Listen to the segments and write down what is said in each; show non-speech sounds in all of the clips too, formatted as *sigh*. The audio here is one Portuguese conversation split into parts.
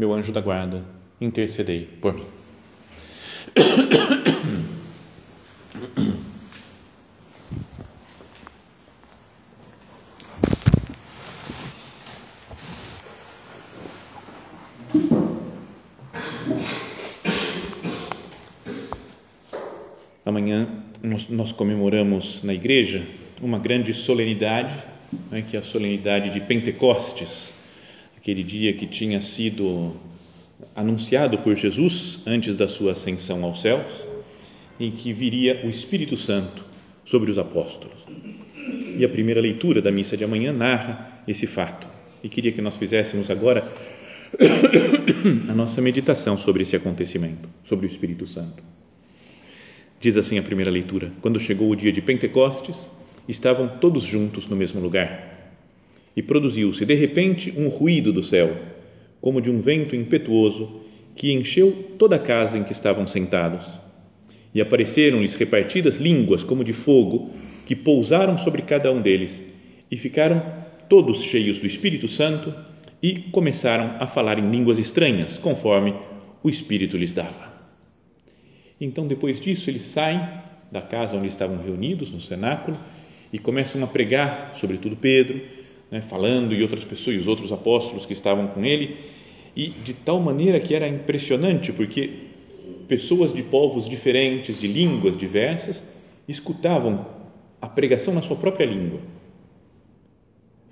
meu anjo da guarda, intercedei por mim. Amanhã nós comemoramos na igreja uma grande solenidade, né, que é a solenidade de Pentecostes aquele dia que tinha sido anunciado por Jesus antes da sua ascensão aos céus, em que viria o Espírito Santo sobre os apóstolos. E a primeira leitura da missa de amanhã narra esse fato. E queria que nós fizéssemos agora *coughs* a nossa meditação sobre esse acontecimento, sobre o Espírito Santo. Diz assim a primeira leitura: Quando chegou o dia de Pentecostes, estavam todos juntos no mesmo lugar e produziu-se de repente um ruído do céu, como de um vento impetuoso, que encheu toda a casa em que estavam sentados. E apareceram-lhes repartidas línguas como de fogo, que pousaram sobre cada um deles, e ficaram todos cheios do Espírito Santo e começaram a falar em línguas estranhas, conforme o Espírito lhes dava. Então, depois disso, eles saem da casa onde estavam reunidos, no cenáculo, e começam a pregar, sobretudo Pedro, né, falando e outras pessoas, os outros apóstolos que estavam com ele, e de tal maneira que era impressionante, porque pessoas de povos diferentes, de línguas diversas, escutavam a pregação na sua própria língua.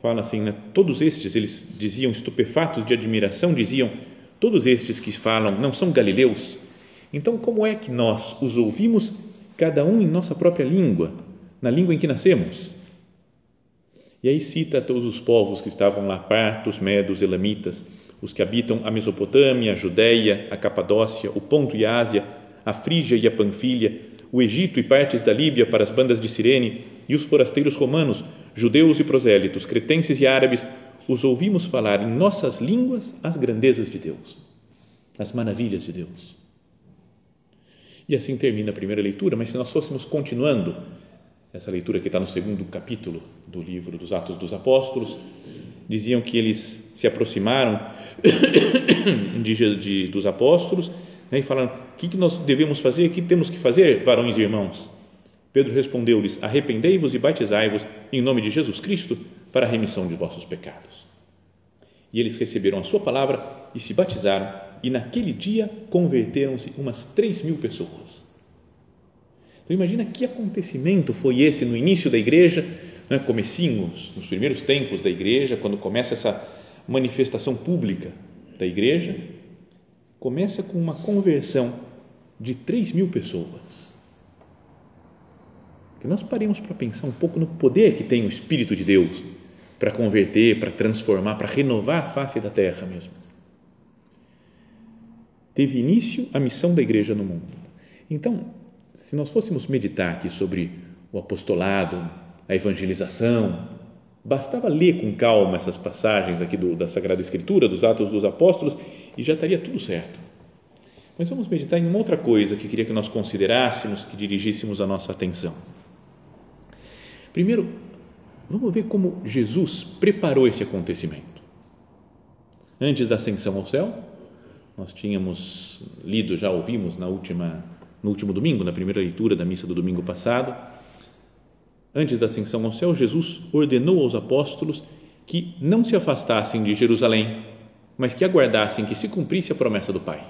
Fala assim, né, todos estes, eles diziam, estupefatos de admiração, diziam, todos estes que falam não são galileus? Então, como é que nós os ouvimos, cada um em nossa própria língua, na língua em que nascemos? E aí cita todos os povos que estavam lá, partos, medos, elamitas, os que habitam a Mesopotâmia, a Judéia, a Capadócia, o Ponto e a Ásia, a Frígia e a Panfilha, o Egito e partes da Líbia para as bandas de Cirene, e os forasteiros romanos, judeus e prosélitos, cretenses e árabes, os ouvimos falar em nossas línguas as grandezas de Deus, as maravilhas de Deus. E assim termina a primeira leitura, mas se nós fôssemos continuando essa leitura que está no segundo capítulo do livro dos Atos dos Apóstolos, diziam que eles se aproximaram *coughs* de, de, dos apóstolos né, e falaram: o que, que nós devemos fazer? O que temos que fazer, varões e irmãos? Pedro respondeu-lhes: Arrependei-vos e batizai-vos em nome de Jesus Cristo para a remissão de vossos pecados. E eles receberam a sua palavra e se batizaram, e naquele dia converteram-se umas três mil pessoas. Então imagina que acontecimento foi esse no início da igreja, né, comecinhos, nos primeiros tempos da igreja, quando começa essa manifestação pública da igreja, começa com uma conversão de 3 mil pessoas. Que nós paremos para pensar um pouco no poder que tem o Espírito de Deus para converter, para transformar, para renovar a face da terra mesmo. Teve início a missão da igreja no mundo. Então, se nós fôssemos meditar aqui sobre o apostolado, a evangelização, bastava ler com calma essas passagens aqui do, da Sagrada Escritura, dos Atos dos Apóstolos, e já estaria tudo certo. Mas vamos meditar em uma outra coisa que queria que nós considerássemos, que dirigíssemos a nossa atenção. Primeiro, vamos ver como Jesus preparou esse acontecimento. Antes da ascensão ao céu, nós tínhamos lido, já ouvimos na última no último domingo, na primeira leitura da missa do domingo passado, antes da ascensão ao céu, Jesus ordenou aos apóstolos que não se afastassem de Jerusalém, mas que aguardassem que se cumprisse a promessa do Pai.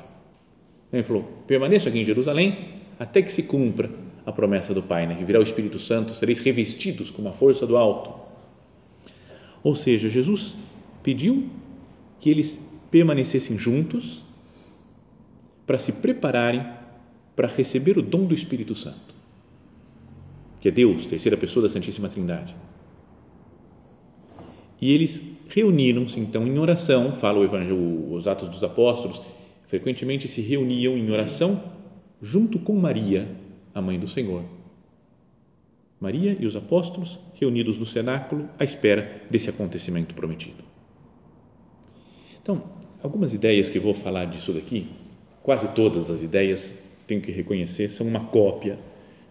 Ele falou: permaneça aqui em Jerusalém até que se cumpra a promessa do Pai, né? que virá o Espírito Santo, sereis revestidos com a força do alto. Ou seja, Jesus pediu que eles permanecessem juntos para se prepararem para receber o dom do Espírito Santo, que é Deus, terceira pessoa da Santíssima Trindade. E eles reuniram-se então em oração, fala o Evangelho, os Atos dos Apóstolos, frequentemente se reuniam em oração junto com Maria, a mãe do Senhor. Maria e os apóstolos reunidos no cenáculo à espera desse acontecimento prometido. Então, algumas ideias que vou falar disso daqui, quase todas as ideias, tenho que reconhecer, são uma cópia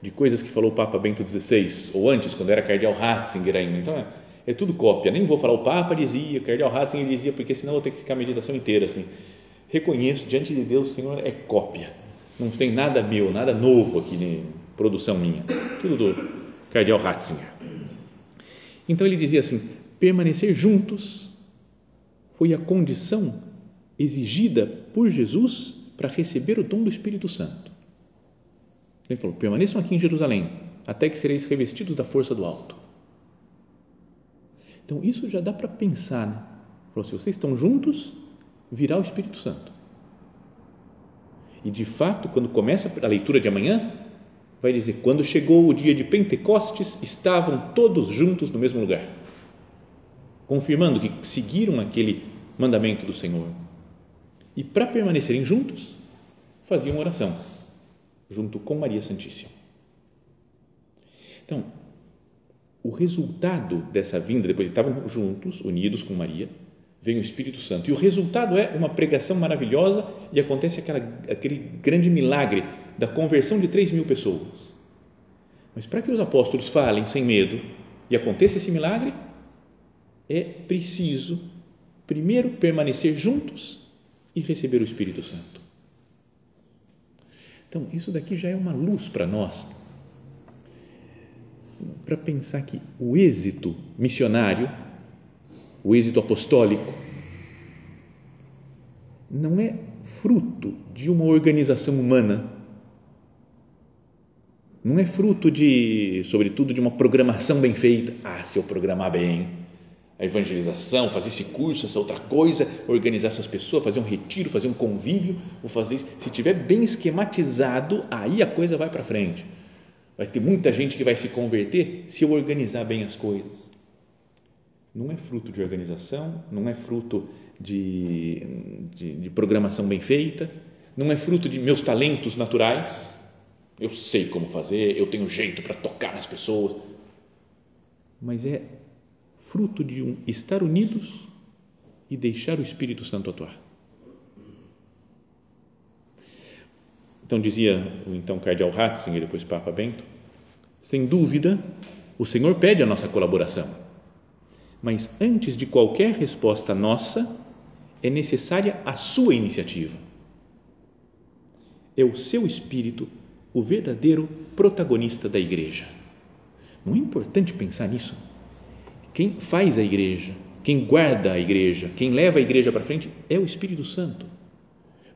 de coisas que falou o Papa Bento XVI, ou antes, quando era cardeal Ratzinger ainda. Então, é, é tudo cópia. Nem vou falar, o Papa dizia, o cardeal Ratzinger dizia, porque senão eu vou ter que ficar a meditação inteira assim. Reconheço, diante de Deus, Senhor, é cópia. Não tem nada meu, nada novo aqui, nem produção minha. Tudo do cardeal Ratzinger. Então ele dizia assim: permanecer juntos foi a condição exigida por Jesus para receber o dom do Espírito Santo. Ele falou: permaneçam aqui em Jerusalém, até que sereis revestidos da força do alto. Então, isso já dá para pensar. Né? Falou: se vocês estão juntos, virá o Espírito Santo. E de fato, quando começa a leitura de amanhã, vai dizer: quando chegou o dia de Pentecostes, estavam todos juntos no mesmo lugar, confirmando que seguiram aquele mandamento do Senhor. E para permanecerem juntos, faziam oração, junto com Maria Santíssima. Então, o resultado dessa vinda, depois estavam juntos, unidos com Maria, vem o Espírito Santo. E o resultado é uma pregação maravilhosa e acontece aquela, aquele grande milagre da conversão de 3 mil pessoas. Mas para que os apóstolos falem sem medo e aconteça esse milagre, é preciso primeiro permanecer juntos e receber o Espírito Santo. Então, isso daqui já é uma luz para nós, para pensar que o êxito missionário, o êxito apostólico, não é fruto de uma organização humana, não é fruto de, sobretudo, de uma programação bem feita. Ah, se eu programar bem a evangelização, fazer esse curso, essa outra coisa, organizar essas pessoas, fazer um retiro, fazer um convívio, vou fazer isso. Se tiver bem esquematizado, aí a coisa vai para frente. Vai ter muita gente que vai se converter se eu organizar bem as coisas. Não é fruto de organização, não é fruto de, de, de programação bem feita, não é fruto de meus talentos naturais eu sei como fazer, eu tenho jeito para tocar nas pessoas, mas é fruto de um estar unidos e deixar o Espírito Santo atuar. Então dizia o então cardeal Ratzinger, depois Papa Bento, sem dúvida, o Senhor pede a nossa colaboração, mas antes de qualquer resposta nossa, é necessária a sua iniciativa. É o seu espírito o verdadeiro protagonista da igreja. Não é importante pensar nisso? Quem faz a igreja, quem guarda a igreja, quem leva a igreja para frente é o Espírito Santo.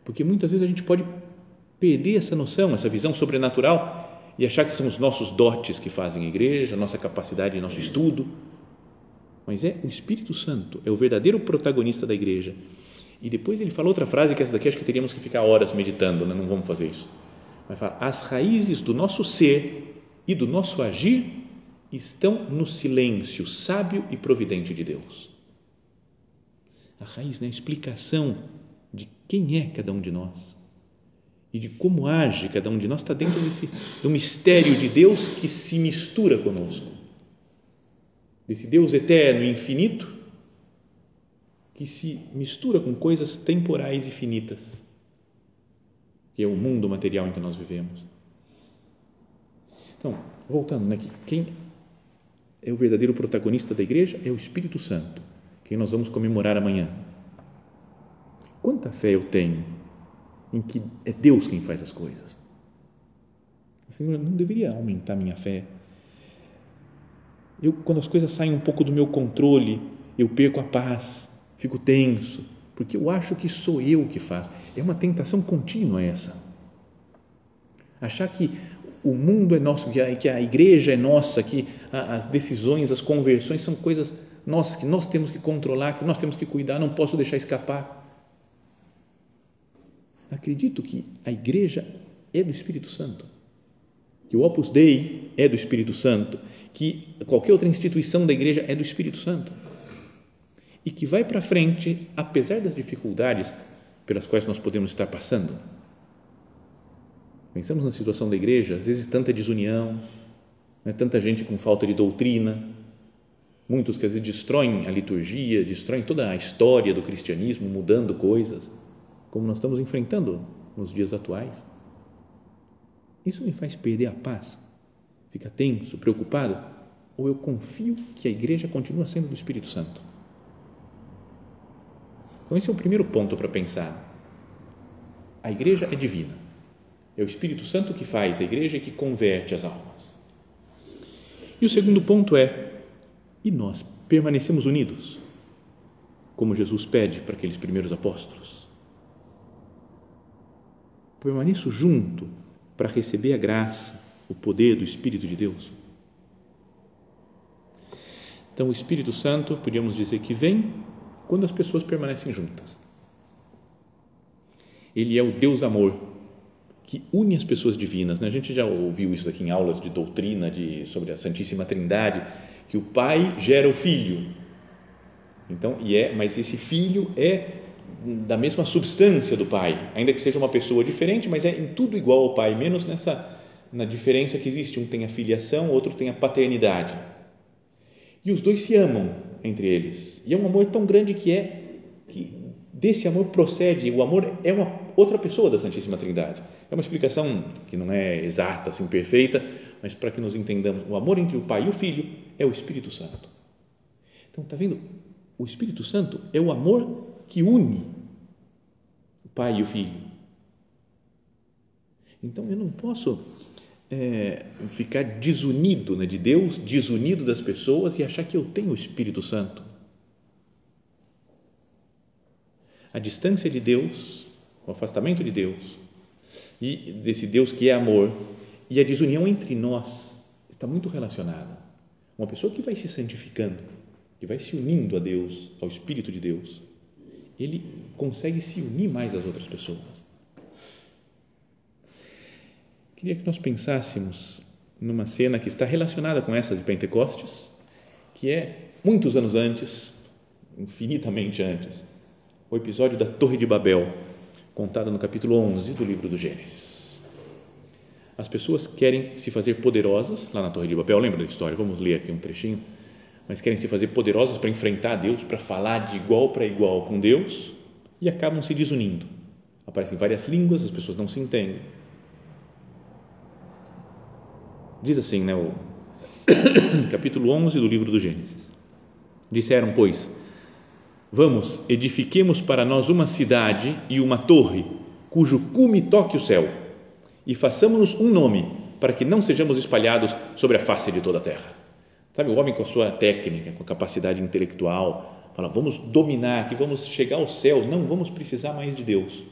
Porque muitas vezes a gente pode perder essa noção, essa visão sobrenatural e achar que são os nossos dotes que fazem a igreja, a nossa capacidade, nosso estudo. Mas é o Espírito Santo, é o verdadeiro protagonista da igreja. E depois ele fala outra frase que essa daqui acho que teríamos que ficar horas meditando, né? não vamos fazer isso vai falar, as raízes do nosso ser e do nosso agir estão no silêncio sábio e providente de Deus. A raiz, né, a explicação de quem é cada um de nós e de como age cada um de nós está dentro desse do mistério de Deus que se mistura conosco. Desse Deus eterno e infinito que se mistura com coisas temporais e finitas que é o mundo material em que nós vivemos. Então, voltando, né, quem é o verdadeiro protagonista da igreja é o Espírito Santo, quem nós vamos comemorar amanhã. Quanta fé eu tenho em que é Deus quem faz as coisas? Senhor, não deveria aumentar minha fé. Eu, quando as coisas saem um pouco do meu controle, eu perco a paz, fico tenso, porque eu acho que sou eu que faço. É uma tentação contínua essa. Achar que o mundo é nosso, que a, que a igreja é nossa, que as decisões, as conversões são coisas nossas, que nós temos que controlar, que nós temos que cuidar, não posso deixar escapar. Acredito que a igreja é do Espírito Santo, que o Opus Dei é do Espírito Santo, que qualquer outra instituição da igreja é do Espírito Santo e que vai para frente, apesar das dificuldades, pelas quais nós podemos estar passando? Pensamos na situação da igreja, às vezes tanta desunião, né? tanta gente com falta de doutrina, muitos que às vezes destroem a liturgia, destroem toda a história do cristianismo, mudando coisas, como nós estamos enfrentando nos dias atuais. Isso me faz perder a paz, fica tenso, preocupado, ou eu confio que a igreja continua sendo do Espírito Santo? Então, esse é o primeiro ponto para pensar. A igreja é divina. É o Espírito Santo que faz a igreja e que converte as almas. E o segundo ponto é: e nós permanecemos unidos? Como Jesus pede para aqueles primeiros apóstolos. Permaneço junto para receber a graça, o poder do Espírito de Deus. Então, o Espírito Santo, podíamos dizer que vem quando as pessoas permanecem juntas. Ele é o Deus amor que une as pessoas divinas. Né? A gente já ouviu isso aqui em aulas de doutrina de, sobre a Santíssima Trindade, que o Pai gera o Filho. Então, e é, mas esse Filho é da mesma substância do Pai, ainda que seja uma pessoa diferente, mas é em tudo igual ao Pai, menos nessa na diferença que existe. Um tem a filiação, outro tem a paternidade. E os dois se amam entre eles. E é um amor tão grande que é que desse amor procede, o amor é uma outra pessoa da Santíssima Trindade. É uma explicação que não é exata, assim, perfeita, mas para que nos entendamos, o amor entre o Pai e o Filho é o Espírito Santo. Então, está vendo? O Espírito Santo é o amor que une o Pai e o Filho. Então, eu não posso é, ficar desunido né, de Deus, desunido das pessoas e achar que eu tenho o Espírito Santo. A distância de Deus, o afastamento de Deus e desse Deus que é amor e a desunião entre nós está muito relacionada. Uma pessoa que vai se santificando, que vai se unindo a Deus, ao Espírito de Deus, ele consegue se unir mais às outras pessoas Queria que nós pensássemos numa cena que está relacionada com essa de Pentecostes, que é muitos anos antes, infinitamente antes, o episódio da Torre de Babel, contado no capítulo 11 do livro do Gênesis. As pessoas querem se fazer poderosas lá na Torre de Babel, lembra da história? Vamos ler aqui um trechinho. Mas querem se fazer poderosas para enfrentar Deus, para falar de igual para igual com Deus e acabam se desunindo. Aparecem várias línguas, as pessoas não se entendem Diz assim, né, o *coughs* capítulo 11 do livro do Gênesis. Disseram, pois, vamos, edifiquemos para nós uma cidade e uma torre, cujo cume toque o céu, e façamos-nos um nome, para que não sejamos espalhados sobre a face de toda a terra. Sabe, o homem com a sua técnica, com a capacidade intelectual, fala, vamos dominar, que vamos chegar aos céus, não vamos precisar mais de Deus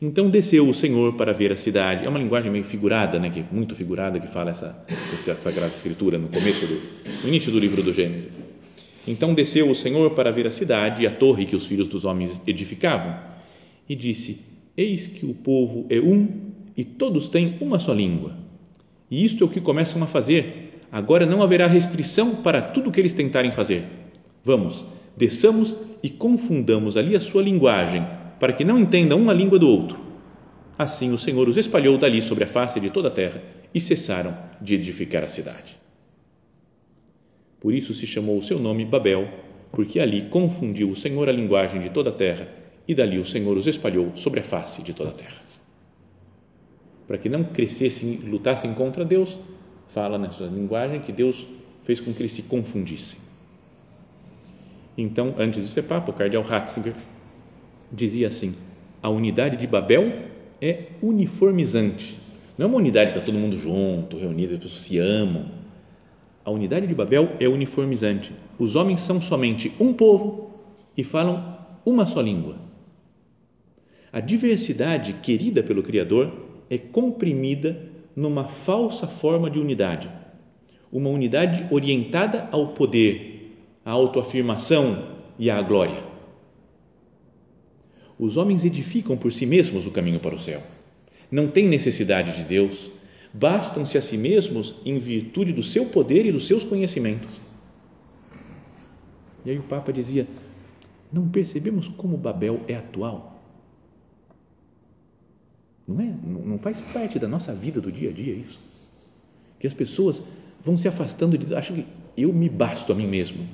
então desceu o Senhor para ver a cidade. É uma linguagem meio figurada, né, que muito figurada que fala essa, essa sagrada escritura no começo do no início do livro do Gênesis. Então desceu o Senhor para ver a cidade e a torre que os filhos dos homens edificavam e disse: Eis que o povo é um e todos têm uma só língua. E isto é o que começam a fazer. Agora não haverá restrição para tudo o que eles tentarem fazer. Vamos, desçamos e confundamos ali a sua linguagem para que não entendam uma língua do outro. Assim o Senhor os espalhou dali sobre a face de toda a terra e cessaram de edificar a cidade. Por isso se chamou o seu nome Babel, porque ali confundiu o Senhor a linguagem de toda a terra e dali o Senhor os espalhou sobre a face de toda a terra. Para que não crescessem, lutassem contra Deus, fala nessa linguagem que Deus fez com que eles se confundissem. Então, antes de ser Papa, o cardeal Ratzinger dizia assim: a unidade de Babel é uniformizante. Não é uma unidade que está todo mundo junto, reunido, as pessoas se amam. A unidade de Babel é uniformizante. Os homens são somente um povo e falam uma só língua. A diversidade querida pelo Criador é comprimida numa falsa forma de unidade, uma unidade orientada ao poder, à autoafirmação e à glória. Os homens edificam por si mesmos o caminho para o céu. Não têm necessidade de Deus, bastam-se a si mesmos em virtude do seu poder e dos seus conhecimentos. E aí o Papa dizia: não percebemos como Babel é atual? Não é? Não faz parte da nossa vida do dia a dia isso. Que as pessoas vão se afastando de acham que eu me basto a mim mesmo.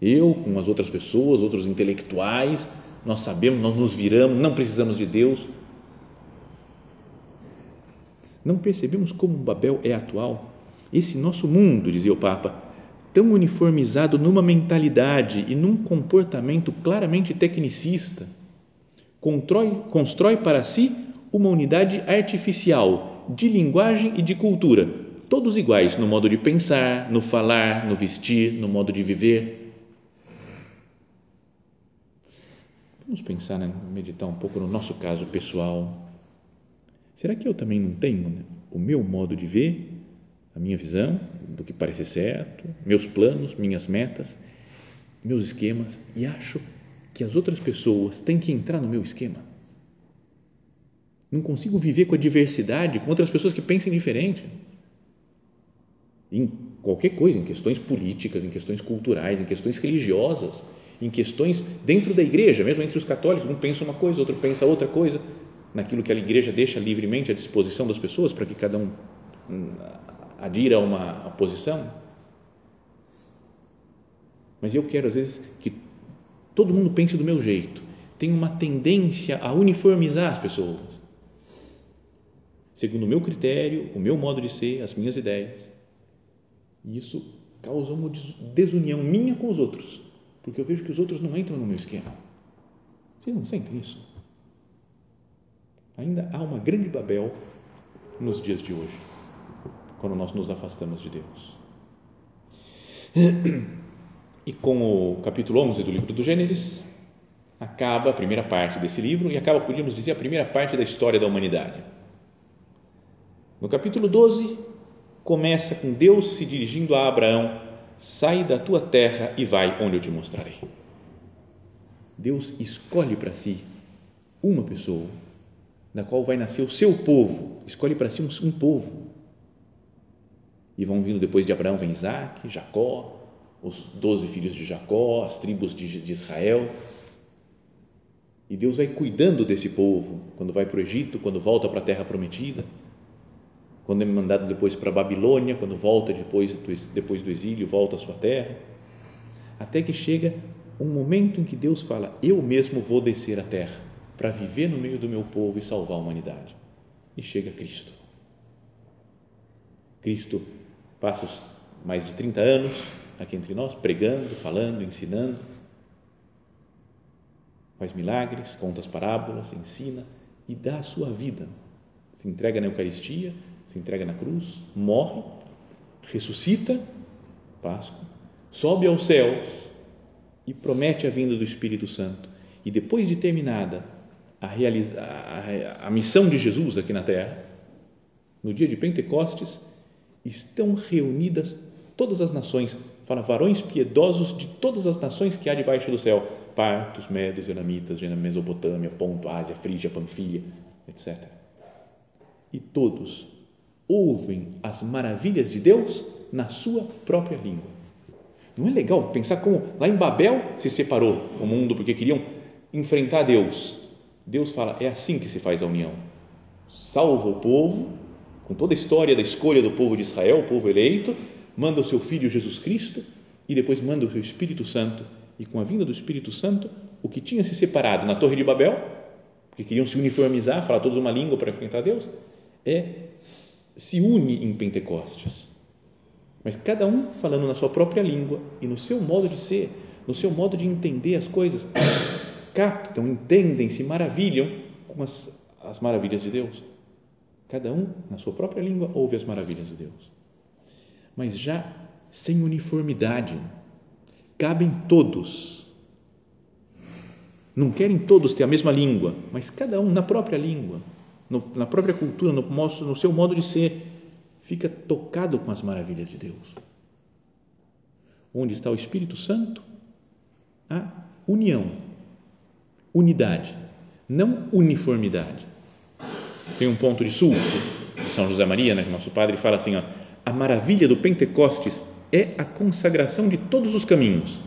Eu com as outras pessoas, outros intelectuais, nós sabemos, nós nos viramos, não precisamos de Deus. Não percebemos como Babel é atual? Esse nosso mundo, dizia o Papa, tão uniformizado numa mentalidade e num comportamento claramente tecnicista, constrói, constrói para si uma unidade artificial de linguagem e de cultura, todos iguais no modo de pensar, no falar, no vestir, no modo de viver. Vamos pensar, né, meditar um pouco no nosso caso pessoal. Será que eu também não tenho né, o meu modo de ver, a minha visão do que parece certo, meus planos, minhas metas, meus esquemas e acho que as outras pessoas têm que entrar no meu esquema? Não consigo viver com a diversidade, com outras pessoas que pensem diferente. Em qualquer coisa, em questões políticas, em questões culturais, em questões religiosas, em questões dentro da igreja, mesmo entre os católicos, um pensa uma coisa, outro pensa outra coisa, naquilo que a igreja deixa livremente à disposição das pessoas para que cada um hum, adira a uma posição. Mas eu quero, às vezes, que todo mundo pense do meu jeito. Tem uma tendência a uniformizar as pessoas segundo o meu critério, o meu modo de ser, as minhas ideias. E isso causa uma desunião minha com os outros, porque eu vejo que os outros não entram no meu esquema. Vocês não sentem isso? Ainda há uma grande Babel nos dias de hoje, quando nós nos afastamos de Deus. *clears throat* E com o capítulo 11 do livro do Gênesis, acaba a primeira parte desse livro e acaba, podíamos dizer, a primeira parte da história da humanidade no capítulo 12, começa com Deus se dirigindo a Abraão: sai da tua terra e vai onde eu te mostrarei. Deus escolhe para si uma pessoa, da qual vai nascer o seu povo, escolhe para si um, um povo. E vão vindo depois de Abraão, vem Isaac, Jacó, os doze filhos de Jacó, as tribos de, de Israel. E Deus vai cuidando desse povo, quando vai para o Egito, quando volta para a terra prometida quando é mandado depois para a Babilônia, quando volta depois do, depois do exílio, volta à sua terra, até que chega um momento em que Deus fala: Eu mesmo vou descer à terra para viver no meio do meu povo e salvar a humanidade. E chega Cristo. Cristo passa mais de 30 anos aqui entre nós, pregando, falando, ensinando, faz milagres, conta as parábolas, ensina e dá a sua vida. Se entrega na Eucaristia se entrega na cruz, morre, ressuscita, Páscoa, sobe aos céus e promete a vinda do Espírito Santo. E depois de terminada a, realiza, a, a missão de Jesus aqui na terra, no dia de Pentecostes, estão reunidas todas as nações, fala varões piedosos de todas as nações que há debaixo do céu, partos, medos, elamitas, Mesopotâmia, Ponto, Ásia, Frígia, Panfilha, etc. E todos ouvem as maravilhas de Deus na sua própria língua. Não é legal pensar como lá em Babel se separou o mundo porque queriam enfrentar Deus. Deus fala: é assim que se faz a união. Salva o povo, com toda a história da escolha do povo de Israel, o povo eleito, manda o seu filho Jesus Cristo e depois manda o seu Espírito Santo. E com a vinda do Espírito Santo, o que tinha se separado na Torre de Babel, porque queriam se uniformizar, falar todos uma língua para enfrentar Deus, é se une em Pentecostes. Mas cada um falando na sua própria língua e no seu modo de ser, no seu modo de entender as coisas, captam, entendem, se maravilham com as, as maravilhas de Deus. Cada um, na sua própria língua, ouve as maravilhas de Deus. Mas já sem uniformidade, cabem todos. Não querem todos ter a mesma língua, mas cada um na própria língua no, na própria cultura, no, no seu modo de ser, fica tocado com as maravilhas de Deus. Onde está o Espírito Santo? A união, unidade, não uniformidade. Tem um ponto de sul de São José Maria, né, que nosso padre fala assim: ó, a maravilha do Pentecostes é a consagração de todos os caminhos.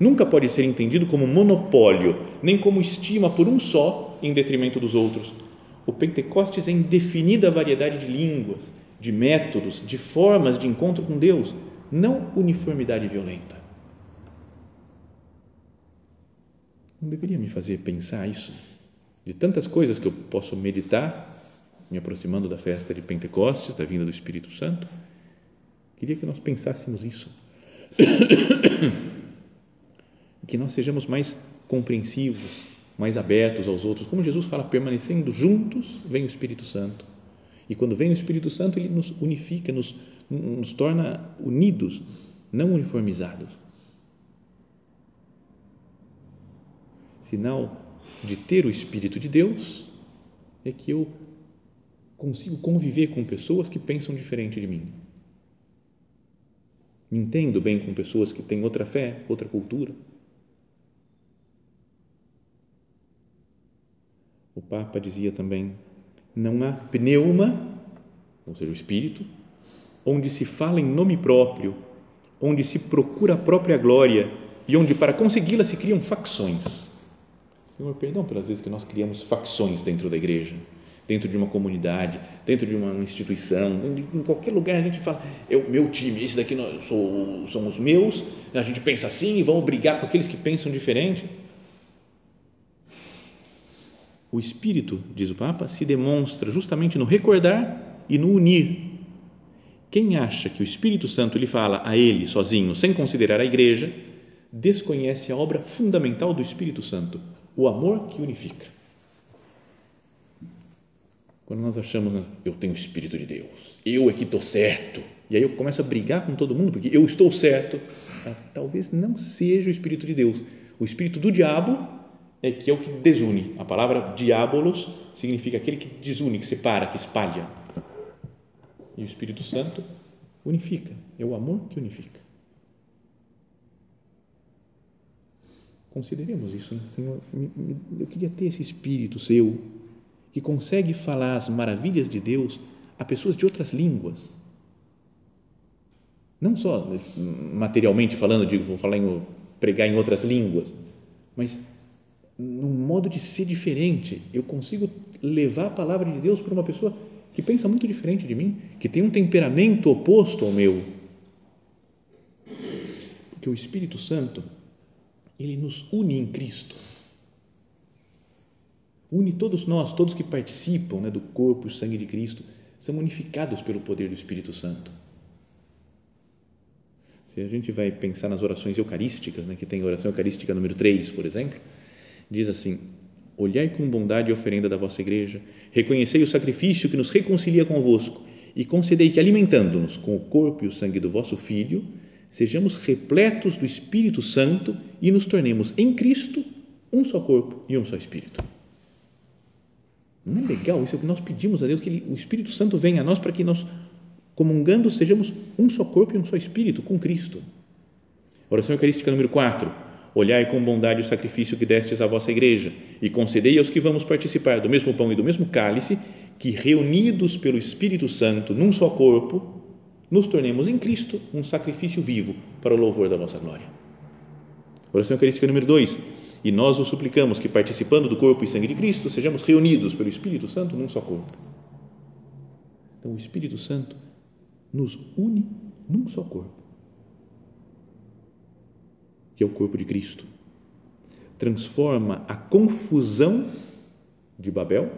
Nunca pode ser entendido como monopólio, nem como estima por um só em detrimento dos outros, O Pentecostes é indefinida variedade de línguas, de métodos, de formas de encontro com Deus, não uniformidade violenta. Não deveria me fazer pensar isso? De tantas coisas que eu posso meditar, me aproximando da festa de Pentecostes, da vinda do Espírito Santo, queria que nós pensássemos isso. *coughs* que nós sejamos mais compreensivos, mais abertos aos outros. Como Jesus fala, permanecendo juntos, vem o Espírito Santo. E quando vem o Espírito Santo, ele nos unifica, nos, nos torna unidos, não uniformizados. Sinal de ter o Espírito de Deus é que eu consigo conviver com pessoas que pensam diferente de mim. Me entendo bem com pessoas que têm outra fé, outra cultura O Papa dizia também: não há pneuma, ou seja, o espírito, onde se fala em nome próprio, onde se procura a própria glória e onde para consegui-la se criam facções. Senhor, perdão pelas vezes que nós criamos facções dentro da igreja, dentro de uma comunidade, dentro de uma instituição, em qualquer lugar a gente fala, é o meu time, esse daqui nós, sou, são os meus, a gente pensa assim e vamos brigar com aqueles que pensam diferente. O Espírito, diz o Papa, se demonstra justamente no recordar e no unir. Quem acha que o Espírito Santo lhe fala a ele sozinho, sem considerar a igreja, desconhece a obra fundamental do Espírito Santo, o amor que unifica. Quando nós achamos, né, eu tenho o Espírito de Deus, eu é que estou certo, e aí eu começo a brigar com todo mundo porque eu estou certo, ah, talvez não seja o Espírito de Deus. O Espírito do diabo é que é o que desune. A palavra diabolos significa aquele que desune, que separa, que espalha. E o Espírito Santo unifica. É o amor que unifica. Consideremos isso, né? Senhor. Eu queria ter esse Espírito seu que consegue falar as maravilhas de Deus a pessoas de outras línguas. Não só materialmente falando, digo, vou falar em, pregar em outras línguas, mas no modo de ser diferente. Eu consigo levar a palavra de Deus para uma pessoa que pensa muito diferente de mim, que tem um temperamento oposto ao meu. Porque o Espírito Santo, ele nos une em Cristo. Une todos nós, todos que participam né, do corpo e sangue de Cristo, são unificados pelo poder do Espírito Santo. Se a gente vai pensar nas orações eucarísticas, né, que tem a oração eucarística número 3, por exemplo, diz assim: Olhai com bondade a oferenda da vossa igreja, reconhecei o sacrifício que nos reconcilia convosco e concedei que, alimentando-nos com o corpo e o sangue do vosso Filho, sejamos repletos do Espírito Santo e nos tornemos em Cristo um só corpo e um só Espírito. Não é legal isso é o que nós pedimos a Deus, que o Espírito Santo venha a nós para que nós, comungando, sejamos um só corpo e um só Espírito com Cristo. Oração Eucarística número 4 Olhai com bondade o sacrifício que destes à vossa igreja e concedei aos que vamos participar do mesmo pão e do mesmo cálice que, reunidos pelo Espírito Santo num só corpo, nos tornemos em Cristo um sacrifício vivo para o louvor da vossa glória. Oração Eucarística número 2. E nós os suplicamos que, participando do corpo e sangue de Cristo, sejamos reunidos pelo Espírito Santo num só corpo. Então, o Espírito Santo nos une num só corpo que é o corpo de Cristo. Transforma a confusão de Babel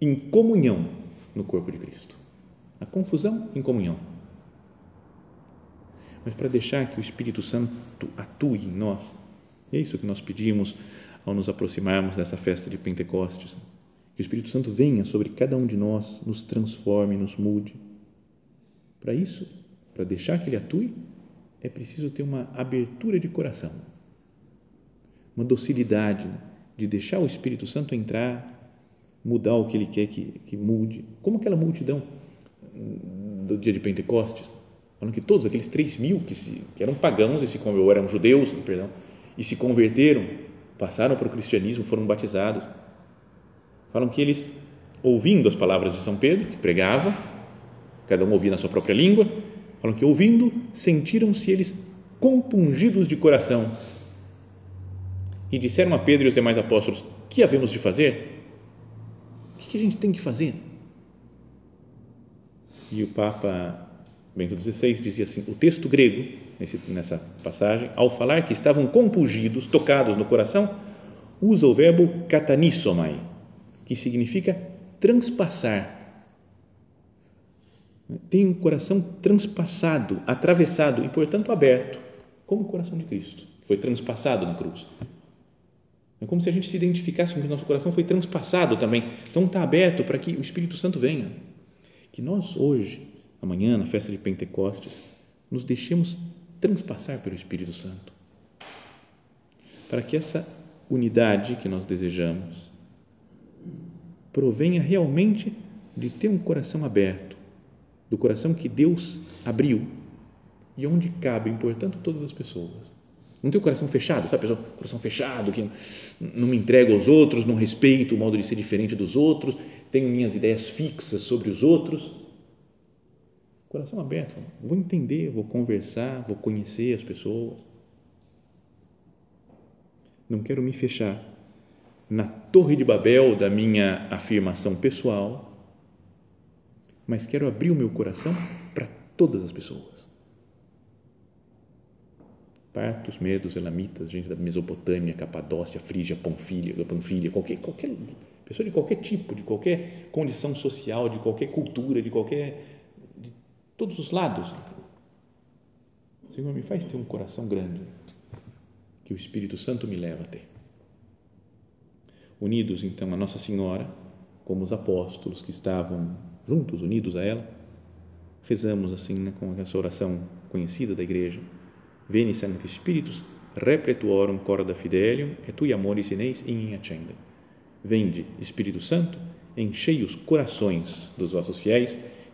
em comunhão no corpo de Cristo. A confusão em comunhão. Mas para deixar que o Espírito Santo atue em nós, é isso que nós pedimos ao nos aproximarmos dessa festa de Pentecostes. Que o Espírito Santo venha sobre cada um de nós, nos transforme, nos mude. Para isso, para deixar que Ele atue, é preciso ter uma abertura de coração, uma docilidade de deixar o Espírito Santo entrar, mudar o que ele quer que, que mude, como aquela multidão do dia de Pentecostes, falando que todos aqueles três mil que, se, que eram pagãos e se eram judeus, perdão, e se converteram, passaram para o cristianismo, foram batizados, falam que eles, ouvindo as palavras de São Pedro, que pregava, cada um ouvia na sua própria língua, Falam que ouvindo, sentiram-se eles compungidos de coração e disseram a Pedro e os demais apóstolos: Que havemos de fazer? que a gente tem que fazer? E o Papa Bento XVI dizia assim: o texto grego, nesse, nessa passagem, ao falar que estavam compungidos, tocados no coração, usa o verbo katanissomai, que significa transpassar. Tem um coração transpassado, atravessado e, portanto, aberto, como o coração de Cristo, que foi transpassado na cruz. É como se a gente se identificasse com que nosso coração foi transpassado também. Então está aberto para que o Espírito Santo venha. Que nós hoje, amanhã, na festa de Pentecostes, nos deixemos transpassar pelo Espírito Santo. Para que essa unidade que nós desejamos provenha realmente de ter um coração aberto, do coração que Deus abriu e onde cabem, portanto, todas as pessoas não tem o coração fechado, sabe? Pessoa, coração fechado, que não me entrega aos outros, não respeito o modo de ser diferente dos outros, tenho minhas ideias fixas sobre os outros. Coração aberto, vou entender, vou conversar, vou conhecer as pessoas. Não quero me fechar na torre de Babel da minha afirmação pessoal, mas quero abrir o meu coração para todas as pessoas partos, medos, elamitas, gente da Mesopotâmia, Capadócia, Frígia, Panfilha, Panfilha qualquer, qualquer pessoa de qualquer tipo, de qualquer condição social, de qualquer cultura, de qualquer todos os lados. Senhor, me faz ter um coração grande que o Espírito Santo me leva a ter. Unidos então a Nossa Senhora, como os apóstolos que estavam juntos, unidos a ela, rezamos assim né, com essa oração conhecida da igreja Veni Sancti Spiritus, repletuorum corda fidelium, et tui amoris in eis in accende. Vende, Espírito Santo, enchei os corações dos vossos fiéis